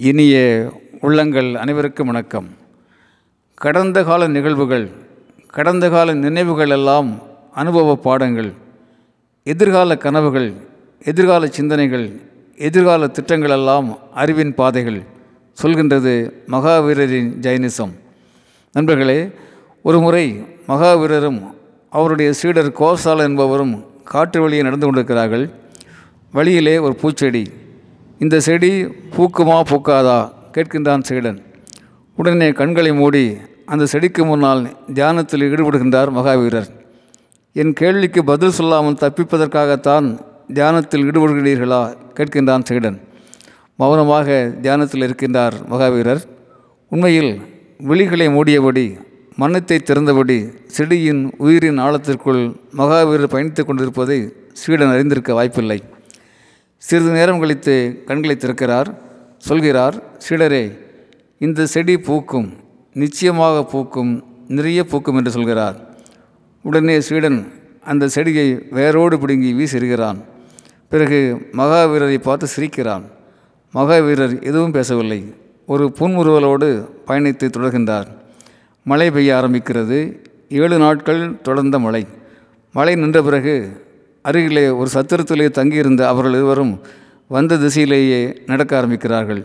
இனிய உள்ளங்கள் அனைவருக்கும் வணக்கம். கடந்த கால நிகழ்வுகள் கடந்த கால நினைவுகள் எல்லாம் அனுபவ பாடங்கள் எதிர்கால கனவுகள் எதிர்கால சிந்தனைகள் எதிர்கால திட்டங்கள் எல்லாம் அறிவின் பாதைகள் சொல்கின்றது மகாவீரரின் ஜைனிசம். நண்பர்களே ஒரு முறை மகாவீரரும் அவருடைய சீடர் கோசால் என்பவரும் காட்டு வழியே நடந்து கொண்டிருக்கிறார்கள். வழியிலே ஒரு பூச்செடி இந்த செடி பூக்குமா பூக்காதா? கேட்கின்றான் சீடன். உடனே கண்களை மூடி அந்த செடிக்கு முன்னால் தியானத்தில் ஈடுபடுகின்றார் மகாவீரர். என் கேள்விக்கு பதில் சொல்லாமல் தப்பிப்பதற்காகத்தான் தியானத்தில் ஈடுபடுகிறீர்களா? கேட்கின்றான் சீடன். மௌனமாக தியானத்தில் இருக்கின்றார் மகாவீரர். உண்மையில் விழிகளை மூடியபடி மன்னத்தை திறந்தபடி செடியின் உயிரின் ஆழத்திற்குள் மகாவீரர் பயணித்துக் கொண்டிருப்பதை சீடன் அறிந்திருக்க வாய்ப்பில்லை. சிறிது நேரம் கழித்து கண்களை திறக்கிறார். சொல்கிறார் சீடரே இந்த செடி பூக்கும் நிச்சயமாக பூக்கும் நிறைய பூக்கும் என்று சொல்கிறார். உடனே சீடன் அந்த செடியை வேரோடு பிடுங்கி வீசிடுகிறான் பிறகு மகாவீரரை பார்த்து சிரிக்கிறான். மகாவீரர் எதுவும் பேசவில்லை. ஒரு புன்முறுவலோடு பயணித்து தொடர்கின்றார். மழை பெய்ய ஆரம்பிக்கிறது. ஏழு நாட்கள் தொடர்ந்த மழை. மழை நின்ற பிறகு அருகிலே ஒரு சத்திரத்திலே தங்கியிருந்த அவர்கள் இருவரும் வந்த திசையிலேயே நடக்க ஆரம்பிக்கிறார்கள்.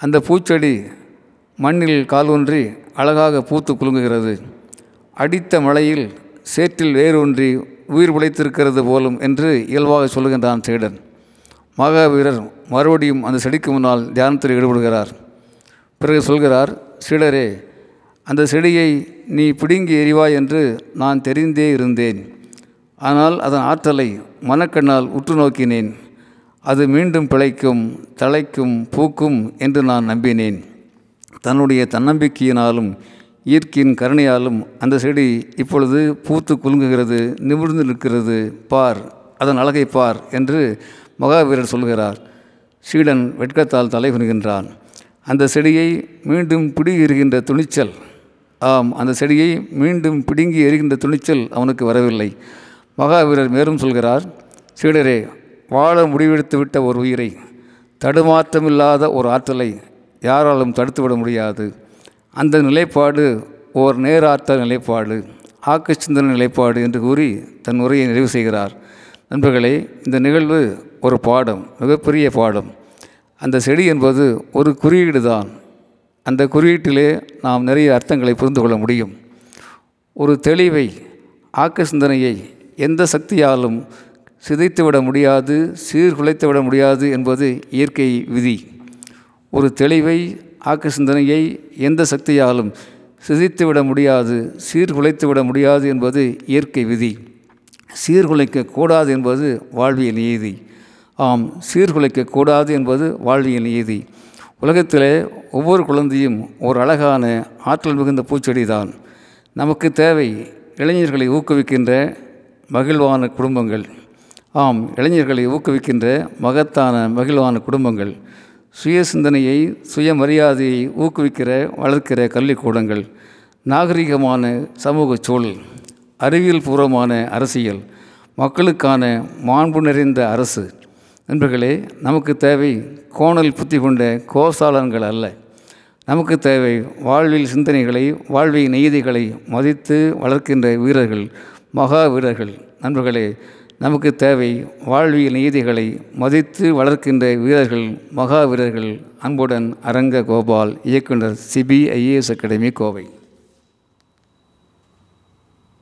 அந்த பூச்செடி மண்ணில் காலூன்றி அழகாக பூத்து குலுங்குகிறது. அடித்த மழையில் சேற்றில் வேரூன்றி உயிர் பிழைத்திருக்கிறது போலும் என்று இயல்பாக சொல்லுகின்றான் சீடன் மகாவீரர் மறுபடியும் அந்த செடிக்கு முன்னால் தியானத்தில் ஈடுபடுகிறார். பிறகு சொல்கிறார் சீடரே அந்த செடியை நீ பிடுங்கி எறிவாய் என்று நான் தெரிந்தே இருந்தேன். ஆனால் அதன் ஆற்றலை மனக்கண்ணால் உற்று நோக்கினேன். அது மீண்டும் பிழைக்கும் தழைக்கும் பூக்கும் என்று நான் நம்பினேன். தன்னுடைய தன்னம்பிக்கையினாலும் இயற்கையின் கருணையாலும் அந்த செடி இப்பொழுது பூத்து குலுங்குகிறது நிமிர்ந்து நிற்கிறது. பார் அதன் அழகை பார் என்று மகாவீரர் சொல்கிறார். சீடன் வெட்கத்தால் தலைகுனிகின்றான் அந்த செடியை மீண்டும் பிடுங்கி எறிகின்ற துணிச்சல். ஆம் அந்த செடியை மீண்டும் பிடுங்கி எறிகின்ற துணிச்சல் அவனுக்கு வரவில்லை. மகாவீரர் மேலும் சொல்கிறார் சீடரே வாழ முடிவெடுத்து விட்ட ஒரு உயிரை தடுமாற்றமில்லாத ஒரு ஆற்றலை யாராலும் தடுத்துவிட முடியாது. அந்த நிலைப்பாடு ஓர் நேராற்றல் நிலைப்பாடு ஆக்க சிந்தனை நிலைப்பாடு என்று கூறி தன் உரையை நிறைவு செய்கிறார். நண்பர்களே இந்த நிகழ்வு ஒரு பாடம் மிகப்பெரிய பாடம். அந்த செடி என்பது ஒரு குறியீடு தான். அந்த குறியீட்டிலே நாம் நிறைய அர்த்தங்களை புரிந்து கொள்ள முடியும். ஒரு தெளிவை ஆக்க சிந்தனையை எந்த சக்தியாலும் சிதைத்துவிட முடியாது சீர்குலைத்து விட முடியாது என்பது இயற்கை விதி. ஒரு தெளிவை ஆக்க சிந்தனையை எந்த சக்தியாலும் சிதைத்துவிட முடியாது சீர்குலைத்து விட முடியாது என்பது இயற்கை விதி. சீர்குலைக்க கூடாது என்பது வாழ்வியல் நீதி. ஆம் சீர்குலைக்க கூடாது என்பது வாழ்வியல் நீதி. உலகத்திலே ஒவ்வொரு குழந்தையும் ஒரு அழகான ஆற்றல் மிகுந்த பூச்செடி தான் நமக்கு தேவை இளைஞர்களை ஊக்குவிக்கின்ற மகிழ்வான குடும்பங்கள். ஆம் இளைஞர்களை ஊக்குவிக்கின்ற மகத்தான மகிழ்வான குடும்பங்கள். சுய சிந்தனையை சுயமரியாதையை ஊக்குவிக்கிற வளர்க்கிற கல்விக்கூடங்கள். நாகரிகமான சமூக சூழல். அறிவியல் பூர்வமான அரசியல். மக்களுக்கான மாண்பு நிறைந்த அரசு. நண்பர்களே நமக்கு தேவை கோணல் புத்தி கொண்ட கோசாலன்கள் அல்ல. நமக்கு தேவை வாழ்வில் சிந்தனைகளை வாழ்வின் நெய்திகளை மதித்து வளர்க்கின்ற வீரர்கள். மகா வீரர்கள் நண்பர்களே நமக்கு தேவை வாழ்வியல் நீதிகளை மதித்து வளர்க்கின்ற வீரர்கள் மகா வீரர்கள் அன்புடன் அரங்க கோபால் இயக்குனர் சிபிஐஏஎஸ் அகாடமி கோவை.